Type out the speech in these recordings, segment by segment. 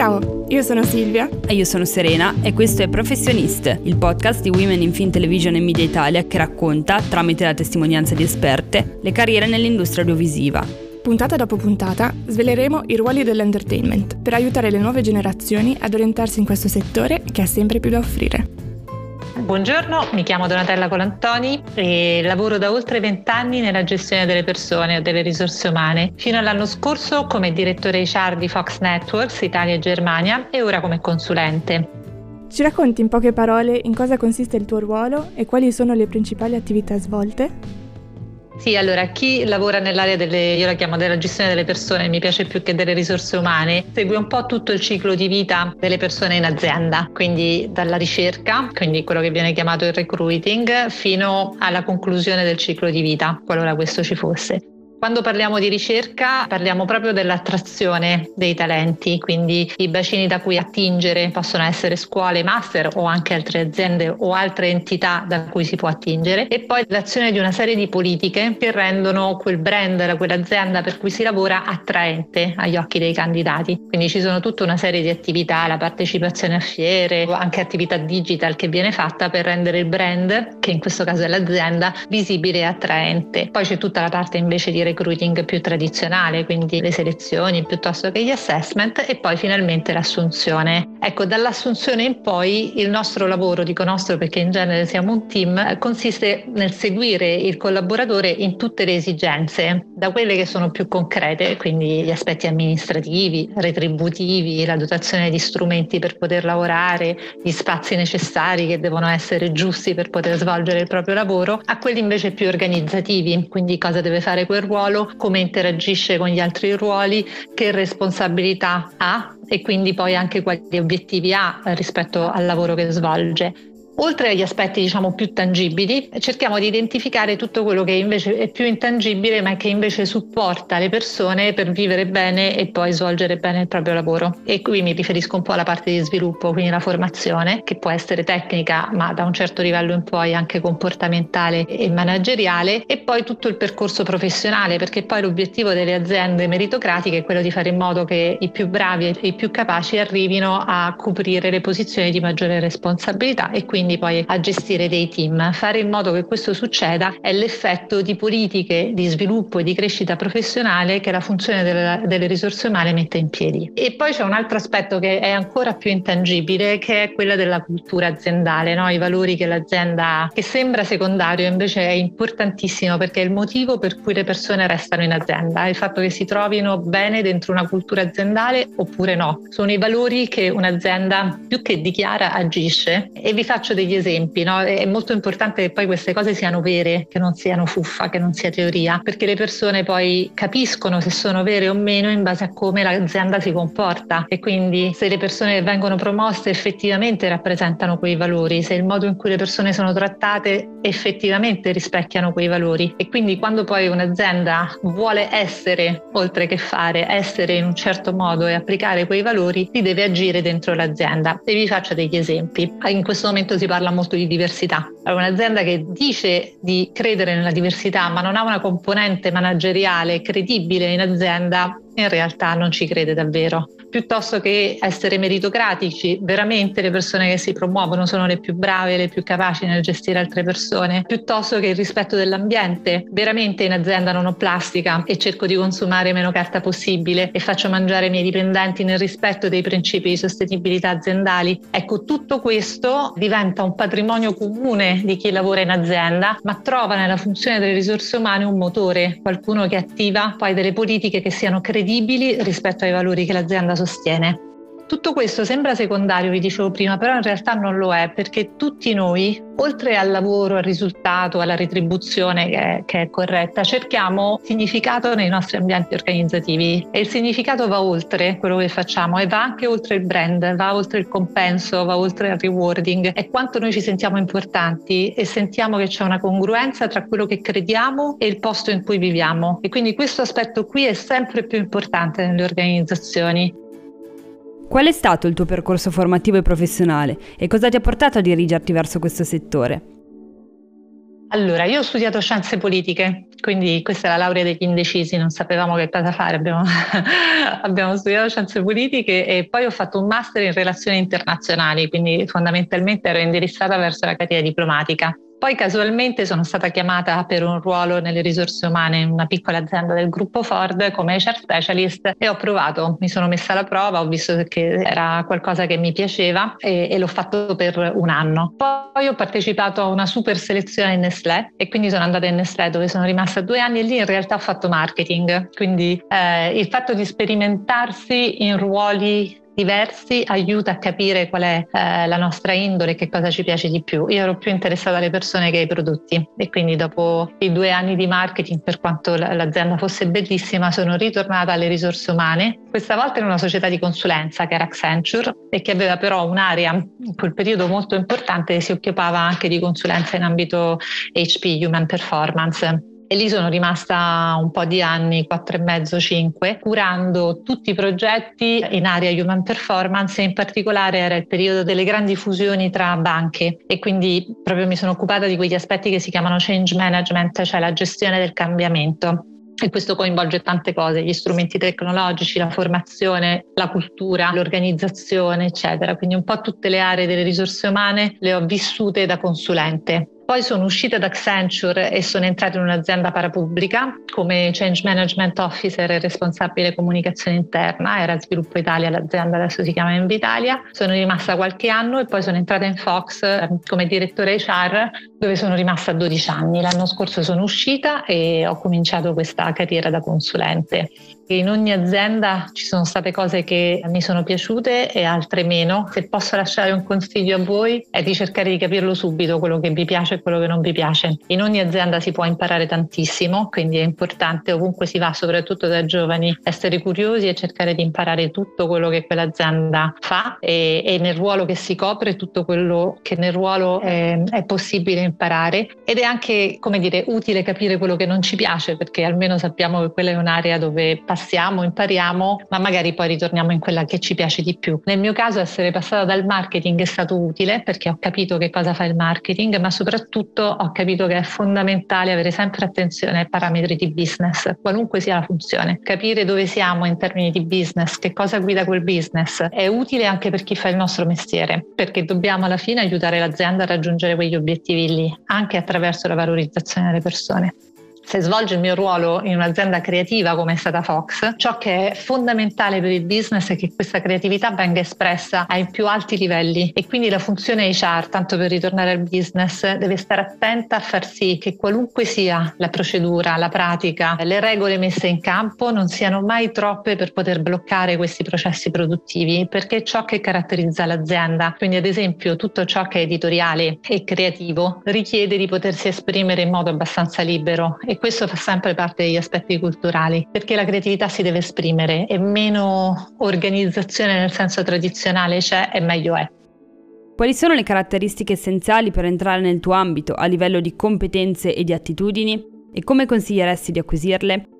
Ciao, io sono Silvia. E io sono Serena e questo è Professionist, il podcast di Women in Film Television e Media Italia che racconta, tramite la testimonianza di esperte, le carriere nell'industria audiovisiva. Puntata dopo puntata sveleremo i ruoli dell'entertainment per aiutare le nuove generazioni ad orientarsi in questo settore che ha sempre più da offrire. Buongiorno, mi chiamo Donatella Colantoni e lavoro da oltre vent'anni nella gestione delle persone e delle risorse umane. Fino all'anno scorso come direttore HR di Fox Networks Italia e Germania e ora come consulente. Ci racconti in poche parole in cosa consiste il tuo ruolo e quali sono le principali attività svolte? Sì, allora chi lavora nell'area delle, io la chiamo della gestione delle persone, mi piace più che delle risorse umane, segue un po' tutto il ciclo di vita delle persone in azienda, quindi dalla ricerca, quindi quello che viene chiamato il recruiting, fino alla conclusione del ciclo di vita, qualora questo ci fosse. Quando parliamo di ricerca parliamo proprio dell'attrazione dei talenti, quindi i bacini da cui attingere possono essere scuole, master o anche altre aziende o altre entità da cui si può attingere e poi l'azione di una serie di politiche che rendono quel brand, quell'azienda per cui si lavora attraente agli occhi dei candidati. Quindi ci sono tutta una serie di attività, la partecipazione a fiere, anche attività digital che viene fatta per rendere il brand, che in questo caso è l'azienda, visibile e attraente. Poi c'è tutta la parte invece di recruiting più tradizionale, quindi le selezioni piuttosto che gli assessment e poi finalmente l'assunzione. Ecco, dall'assunzione in poi il nostro lavoro, dico nostro perché in genere siamo un team, consiste nel seguire il collaboratore in tutte le esigenze, da quelle che sono più concrete, quindi gli aspetti amministrativi, retributivi, la dotazione di strumenti per poter lavorare, gli spazi necessari che devono essere giusti per poter svolgere il proprio lavoro, a quelli invece più organizzativi, quindi cosa deve fare quel ruolo ruolo, come interagisce con gli altri ruoli, che responsabilità ha e quindi poi anche quali obiettivi ha rispetto al lavoro che svolge. Oltre agli aspetti diciamo più tangibili, cerchiamo di identificare tutto quello che invece è più intangibile ma che invece supporta le persone per vivere bene e poi svolgere bene il proprio lavoro. E qui mi riferisco un po' alla parte di sviluppo, quindi la formazione, che può essere tecnica ma da un certo livello in poi anche comportamentale e manageriale e poi tutto il percorso professionale perché poi l'obiettivo delle aziende meritocratiche è quello di fare in modo che i più bravi e i più capaci arrivino a coprire le posizioni di maggiore responsabilità e quindi quindi poi a gestire dei team. Fare in modo che questo succeda è l'effetto di politiche di sviluppo e di crescita professionale che la funzione delle, delle risorse umane mette in piedi. E poi c'è un altro aspetto che è ancora più intangibile, che è quella della cultura aziendale, no? i valori che l'azienda che sembra secondario, invece è importantissimo perché è il motivo per cui le persone restano in azienda, il fatto che si trovino bene dentro una cultura aziendale oppure no. Sono i valori che un'azienda più che dichiara agisce e vi faccio degli esempi, no? è molto importante che poi queste cose siano vere, che non siano fuffa, che non sia teoria, perché le persone poi capiscono se sono vere o meno in base a come l'azienda si comporta e quindi se le persone che vengono promosse effettivamente rappresentano quei valori, se il modo in cui le persone sono trattate effettivamente rispecchiano quei valori e quindi quando poi un'azienda vuole essere, oltre che fare, essere in un certo modo e applicare quei valori, si deve agire dentro l'azienda. E vi faccio degli esempi. In questo momento si parla molto di diversità. È un'azienda che dice di credere nella diversità, ma non ha una componente manageriale credibile in azienda, in realtà non ci crede davvero piuttosto che essere meritocratici, veramente le persone che si promuovono sono le più brave, le più capaci nel gestire altre persone, piuttosto che il rispetto dell'ambiente. Veramente in azienda non ho plastica e cerco di consumare meno carta possibile e faccio mangiare i miei dipendenti nel rispetto dei principi di sostenibilità aziendali. Ecco, tutto questo diventa un patrimonio comune di chi lavora in azienda, ma trova nella funzione delle risorse umane un motore, qualcuno che attiva poi delle politiche che siano credibili rispetto ai valori che l'azienda sostiene. Tutto questo sembra secondario, vi dicevo prima, però in realtà non lo è perché tutti noi, oltre al lavoro, al risultato, alla retribuzione che è, che è, corretta, cerchiamo significato nei nostri ambienti organizzativi e il significato va oltre quello che facciamo e va anche oltre il brand, va oltre il compenso, va oltre il rewarding. È quanto noi ci sentiamo importanti e sentiamo che c'è una congruenza tra quello che crediamo e il posto in cui viviamo. E quindi questo aspetto qui è sempre più importante nelle organizzazioni. Qual è stato il tuo percorso formativo e professionale e cosa ti ha portato a dirigerti verso questo settore? Allora, io ho studiato scienze politiche, quindi questa è la laurea degli indecisi, non sapevamo che cosa fare, abbiamo, abbiamo, studiato scienze politiche e poi ho fatto un master in relazioni internazionali, quindi fondamentalmente ero indirizzata verso la carriera diplomatica. Poi casualmente sono stata chiamata per un ruolo nelle risorse umane in una piccola azienda del gruppo Ford come HR specialist e ho provato, mi sono messa alla prova, ho visto che era qualcosa che mi piaceva e, e l'ho fatto per un anno. Poi ho partecipato a una super selezione in Nestlé e quindi sono andata in Nestlé dove sono rimasta due anni e lì in realtà ho fatto marketing, quindi eh, il fatto di sperimentarsi in ruoli diversi aiuta a capire qual è eh, la nostra indole e che cosa ci piace di più. Io ero più interessata alle persone che ai prodotti e quindi dopo i due anni di marketing, per quanto l'azienda fosse bellissima, sono ritornata alle risorse umane, questa volta in una società di consulenza che era Accenture e che aveva però un'area in quel periodo molto importante che si occupava anche di consulenza in ambito HP, Human Performance e lì sono rimasta un po' di anni, quattro e mezzo, cinque, curando tutti i progetti in area human performance e in particolare era il periodo delle grandi fusioni tra banche e quindi proprio mi sono occupata di quegli aspetti che si chiamano change management, cioè la gestione del cambiamento. E questo coinvolge tante cose, gli strumenti tecnologici, la formazione, la cultura, l'organizzazione, eccetera. Quindi un po' tutte le aree delle risorse umane le ho vissute da consulente. Poi sono uscita da Accenture e sono entrata in un'azienda parapubblica come Change Management Officer e responsabile comunicazione interna, era Sviluppo Italia l'azienda, adesso si chiama Invitalia. Sono rimasta qualche anno e poi sono entrata in Fox eh, come direttore HR dove sono rimasta 12 anni. L'anno scorso sono uscita e ho cominciato questa carriera da consulente. In ogni azienda ci sono state cose che mi sono piaciute e altre meno. Se posso lasciare un consiglio a voi è di cercare di capirlo subito quello che vi piace e quello che non vi piace. In ogni azienda si può imparare tantissimo, quindi è importante ovunque si va, soprattutto da giovani, essere curiosi e cercare di imparare tutto quello che quell'azienda fa e, e nel ruolo che si copre tutto quello che nel ruolo è, è possibile imparare. Ed è anche, come dire, utile capire quello che non ci piace perché almeno sappiamo che quella è un'area dove passiamo passiamo, impariamo, ma magari poi ritorniamo in quella che ci piace di più. Nel mio caso essere passata dal marketing è stato utile perché ho capito che cosa fa il marketing, ma soprattutto ho capito che è fondamentale avere sempre attenzione ai parametri di business, qualunque sia la funzione. Capire dove siamo in termini di business, che cosa guida quel business, è utile anche per chi fa il nostro mestiere, perché dobbiamo alla fine aiutare l'azienda a raggiungere quegli obiettivi lì, anche attraverso la valorizzazione delle persone se svolge il mio ruolo in un'azienda creativa come è stata Fox, ciò che è fondamentale per il business è che questa creatività venga espressa ai più alti livelli e quindi la funzione HR, tanto per ritornare al business, deve stare attenta a far sì che qualunque sia la procedura, la pratica, le regole messe in campo non siano mai troppe per poter bloccare questi processi produttivi, perché è ciò che caratterizza l'azienda. Quindi ad esempio tutto ciò che è editoriale e creativo richiede di potersi esprimere in modo abbastanza libero e questo fa sempre parte degli aspetti culturali, perché la creatività si deve esprimere e meno organizzazione nel senso tradizionale c'è e meglio è. Quali sono le caratteristiche essenziali per entrare nel tuo ambito a livello di competenze e di attitudini e come consiglieresti di acquisirle?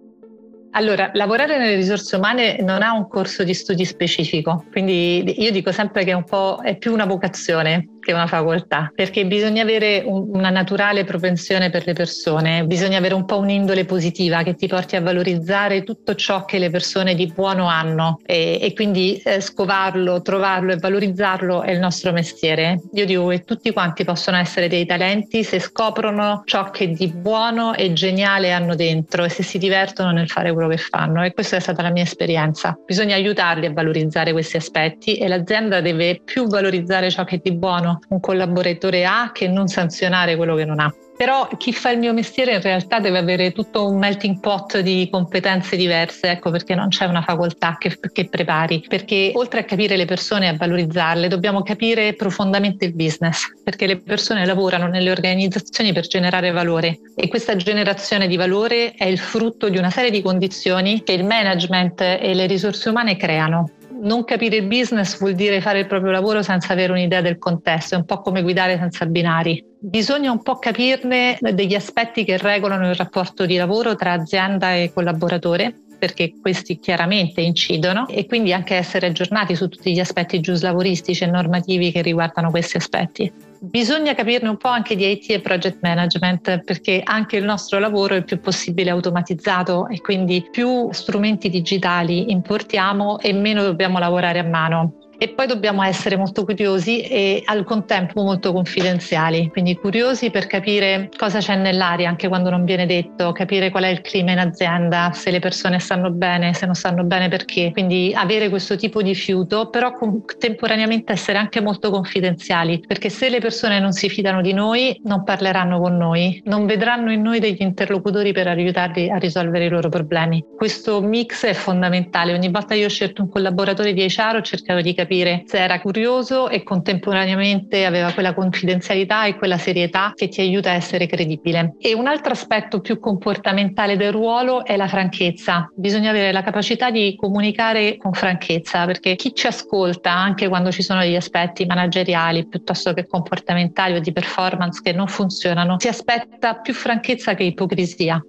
Allora, lavorare nelle risorse umane non ha un corso di studi specifico, quindi io dico sempre che è un po' è più una vocazione che una facoltà, perché bisogna avere un, una naturale propensione per le persone, bisogna avere un po' un'indole positiva che ti porti a valorizzare tutto ciò che le persone di buono hanno e, e quindi eh, scovarlo, trovarlo e valorizzarlo è il nostro mestiere. Io dico che tutti quanti possono essere dei talenti se scoprono ciò che di buono e geniale hanno dentro e se si divertono nel fare quello che fanno e questa è stata la mia esperienza. Bisogna aiutarli a valorizzare questi aspetti e l'azienda deve più valorizzare ciò che di buono un collaboratore ha che non sanzionare quello che non ha. Però chi fa il mio mestiere in realtà deve avere tutto un melting pot di competenze diverse, ecco perché non c'è una facoltà che, che prepari, perché oltre a capire le persone e a valorizzarle, dobbiamo capire profondamente il business, perché le persone lavorano nelle organizzazioni per generare valore. E questa generazione di valore è il frutto di una serie di condizioni che il management e le risorse umane creano non capire il business vuol dire fare il proprio lavoro senza avere un'idea del contesto, è un po' come guidare senza binari. Bisogna un po' capirne degli aspetti che regolano il rapporto di lavoro tra azienda e collaboratore perché questi chiaramente incidono e quindi anche essere aggiornati su tutti gli aspetti giuslavoristici e normativi che riguardano questi aspetti. Bisogna capirne un po' anche di IT e project management perché anche il nostro lavoro è il più possibile automatizzato e quindi più strumenti digitali importiamo e meno dobbiamo lavorare a mano e poi dobbiamo essere molto curiosi e al contempo molto confidenziali, quindi curiosi per capire cosa c'è nell'aria anche quando non viene detto, capire qual è il clima in azienda, se le persone stanno bene, se non stanno bene perché, quindi avere questo tipo di fiuto, però contemporaneamente essere anche molto confidenziali, perché se le persone non si fidano di noi non parleranno con noi, non vedranno in noi degli interlocutori per aiutarli a risolvere i loro problemi. Questo mix è fondamentale, ogni volta che io ho scelto un collaboratore di HR ho cercato di capire capire se era curioso e contemporaneamente aveva quella confidenzialità e quella serietà che ti aiuta a essere credibile. E un altro aspetto più comportamentale del ruolo è la franchezza. Bisogna avere la capacità di comunicare con franchezza perché chi ci ascolta, anche quando ci sono degli aspetti manageriali piuttosto che comportamentali o di performance che non funzionano, si aspetta più franchezza che ipocrisia.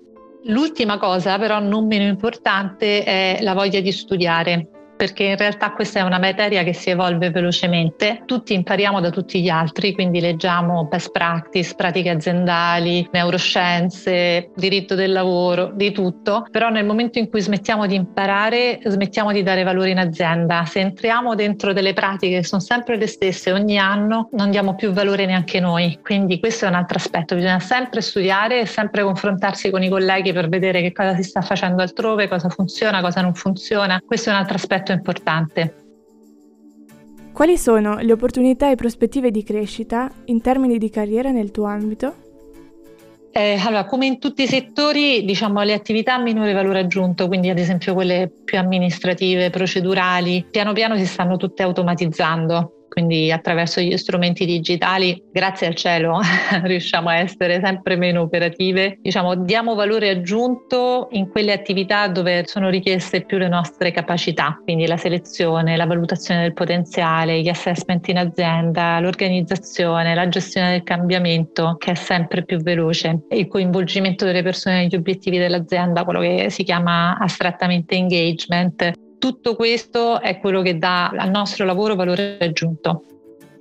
L'ultima cosa, però non meno importante, è la voglia di studiare perché in realtà questa è una materia che si evolve velocemente, tutti impariamo da tutti gli altri, quindi leggiamo best practice, pratiche aziendali, neuroscienze, diritto del lavoro, di tutto, però nel momento in cui smettiamo di imparare, smettiamo di dare valore in azienda. Se entriamo dentro delle pratiche che sono sempre le stesse ogni anno, non diamo più valore neanche noi, quindi questo è un altro aspetto, bisogna sempre studiare e sempre confrontarsi con i colleghi per vedere che cosa si sta facendo altrove, cosa funziona, cosa non funziona. Questo è un altro aspetto molto importante. Quali sono le opportunità e prospettive di crescita in termini di carriera nel tuo ambito? Eh, allora, come in tutti i settori, diciamo le attività a minore valore aggiunto, quindi ad esempio quelle più amministrative, procedurali, piano piano si stanno tutte automatizzando quindi attraverso gli strumenti digitali, grazie al cielo, riusciamo a essere sempre meno operative. Diciamo, diamo valore aggiunto in quelle attività dove sono richieste più le nostre capacità, quindi la selezione, la valutazione del potenziale, gli assessment in azienda, l'organizzazione, la gestione del cambiamento che è sempre più veloce, il coinvolgimento delle persone negli obiettivi dell'azienda, quello che si chiama astrattamente engagement tutto questo è quello che dà al nostro lavoro valore aggiunto.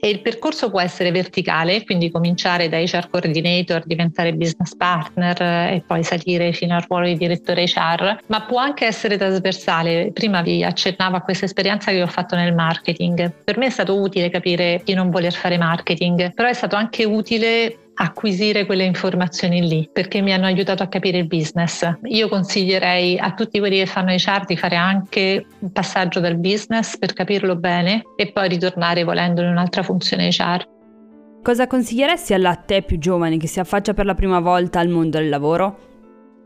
E il percorso può essere verticale, quindi cominciare da HR coordinator, diventare business partner e poi salire fino al ruolo di direttore HR, ma può anche essere trasversale. Prima vi accennavo a questa esperienza che ho fatto nel marketing. Per me è stato utile capire di non voler fare marketing, però è stato anche utile acquisire quelle informazioni lì perché mi hanno aiutato a capire il business. Io consiglierei a tutti quelli che fanno i chart di fare anche un passaggio dal business per capirlo bene e poi ritornare volendo in un'altra funzione HR. Cosa consiglieresti alla te più giovane che si affaccia per la prima volta al mondo del lavoro?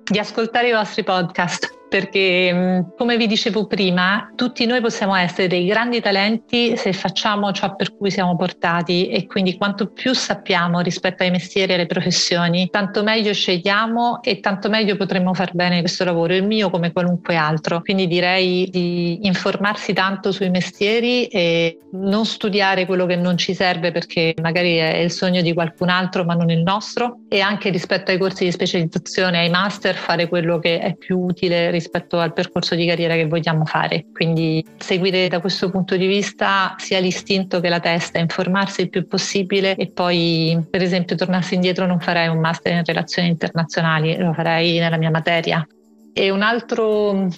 Di ascoltare i vostri podcast perché mm, come vi dicevo prima, tutti noi possiamo essere dei grandi talenti se facciamo ciò per cui siamo portati e quindi quanto più sappiamo rispetto ai mestieri e alle professioni, tanto meglio scegliamo e tanto meglio potremo far bene questo lavoro, il mio come qualunque altro. Quindi direi di informarsi tanto sui mestieri e non studiare quello che non ci serve perché magari è il sogno di qualcun altro ma non il nostro e anche rispetto ai corsi di specializzazione, ai master, fare quello che è più utile rispetto rispetto al percorso di carriera che vogliamo fare. Quindi seguire da questo punto di vista sia l'istinto che la testa, informarsi il più possibile e poi per esempio tornassi indietro non farei un master in relazioni internazionali, lo farei nella mia materia. E un altro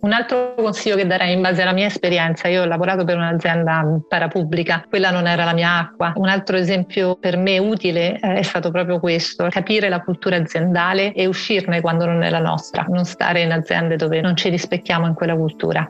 un altro consiglio che darei in base alla mia esperienza, io ho lavorato per un'azienda parapubblica, quella non era la mia acqua. Un altro esempio per me utile eh, è stato proprio questo, capire la cultura aziendale e uscirne quando non è la nostra, non stare in aziende dove non ci rispecchiamo in quella cultura.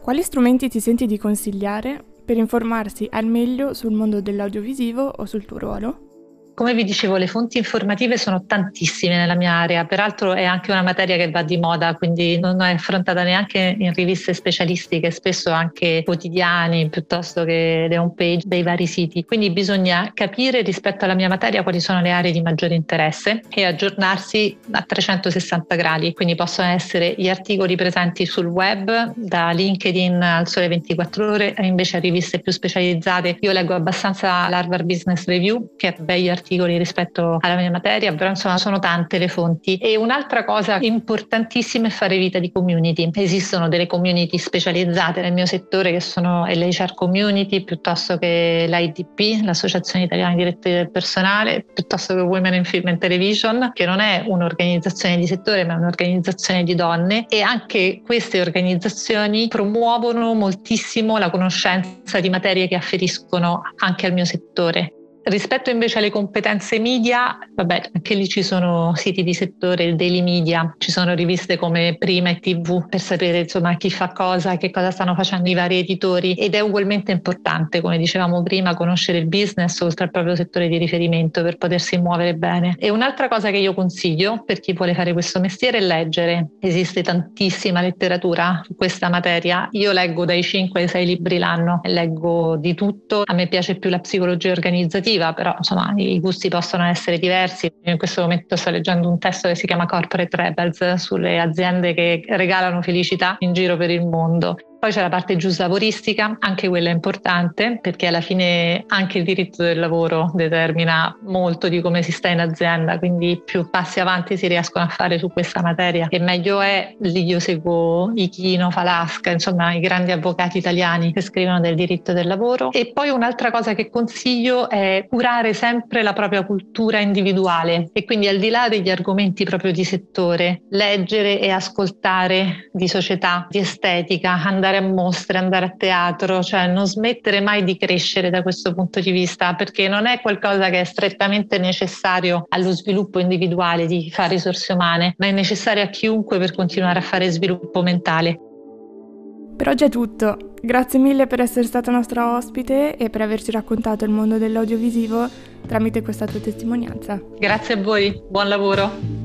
Quali strumenti ti senti di consigliare per informarsi al meglio sul mondo dell'audiovisivo o sul tuo ruolo? Come vi dicevo, le fonti informative sono tantissime nella mia area, peraltro è anche una materia che va di moda, quindi non è affrontata neanche in riviste specialistiche, spesso anche quotidiani piuttosto che le home page dei vari siti. Quindi bisogna capire rispetto alla mia materia quali sono le aree di maggiore interesse e aggiornarsi a 360 gradi, quindi possono essere gli articoli presenti sul web, da LinkedIn al Sole 24 ore, invece a riviste più specializzate. Io leggo abbastanza l'Harvard Business Review, che è bei articoli articoli rispetto alla mia materia, però insomma sono tante le fonti. E un'altra cosa importantissima è fare vita di community. Esistono delle community specializzate nel mio settore che sono l'HR Community piuttosto che l'IDP, l'Associazione Italiana di Direttori del Personale, piuttosto che Women in Film and Television, che non è un'organizzazione di settore ma è un'organizzazione di donne e anche queste organizzazioni promuovono moltissimo la conoscenza di materie che afferiscono anche al mio settore. Rispetto invece alle competenze media, vabbè, anche lì ci sono siti di settore, il daily media, ci sono riviste come Prima e TV per sapere insomma chi fa cosa, che cosa stanno facendo i vari editori ed è ugualmente importante, come dicevamo prima, conoscere il business oltre al proprio settore di riferimento per potersi muovere bene. E un'altra cosa che io consiglio per chi vuole fare questo mestiere è leggere. Esiste tantissima letteratura su questa materia. Io leggo dai 5 ai 6 libri l'anno, leggo di tutto. A me piace più la psicologia organizzativa positiva, però insomma i gusti possono essere diversi. In questo momento sto leggendo un testo che si chiama Corporate Rebels sulle aziende che regalano felicità in giro per il mondo. Poi c'è la parte giuslavoristica, anche quella è importante perché alla fine anche il diritto del lavoro determina molto di come si sta in azienda, quindi più passi avanti si riescono a fare su questa materia e meglio è. Lì io seguo Ichino, Falasca, insomma i grandi avvocati italiani che scrivono del diritto del lavoro. E poi un'altra cosa che consiglio è curare sempre la propria cultura individuale e quindi al di là degli argomenti proprio di settore, leggere e ascoltare di società, di estetica, andare andare a mostre, andare a teatro, cioè non smettere mai di crescere da questo punto di vista, perché non è qualcosa che è strettamente necessario allo sviluppo individuale di fare risorse umane, ma è necessario a chiunque per continuare a fare sviluppo mentale. Per oggi è tutto. Grazie mille per essere stata nostra ospite e per averci raccontato il mondo dell'audiovisivo tramite questa tua testimonianza. Grazie a voi, buon lavoro.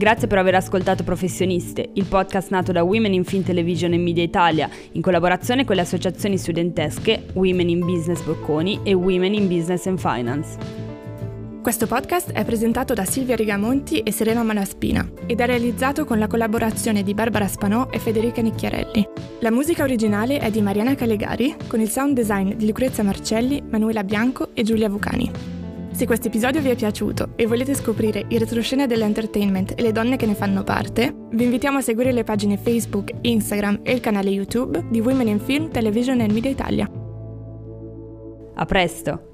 Grazie per aver ascoltato Professioniste, il podcast nato da Women in Film Television e Media Italia, in collaborazione con le associazioni studentesche Women in Business Bocconi e Women in Business and Finance. Questo podcast è presentato da Silvia Rigamonti e Serena Malaspina ed è realizzato con la collaborazione di Barbara Spanò e Federica Nicchiarelli. La musica originale è di Mariana Calegari, con il sound design di Lucrezia Marcelli, Manuela Bianco e Giulia Vucani. Se questo episodio vi è piaciuto e volete scoprire il retroscena dell'entertainment e le donne che ne fanno parte, vi invitiamo a seguire le pagine Facebook, Instagram e il canale YouTube di Women in Film, Television e Media Italia. A presto!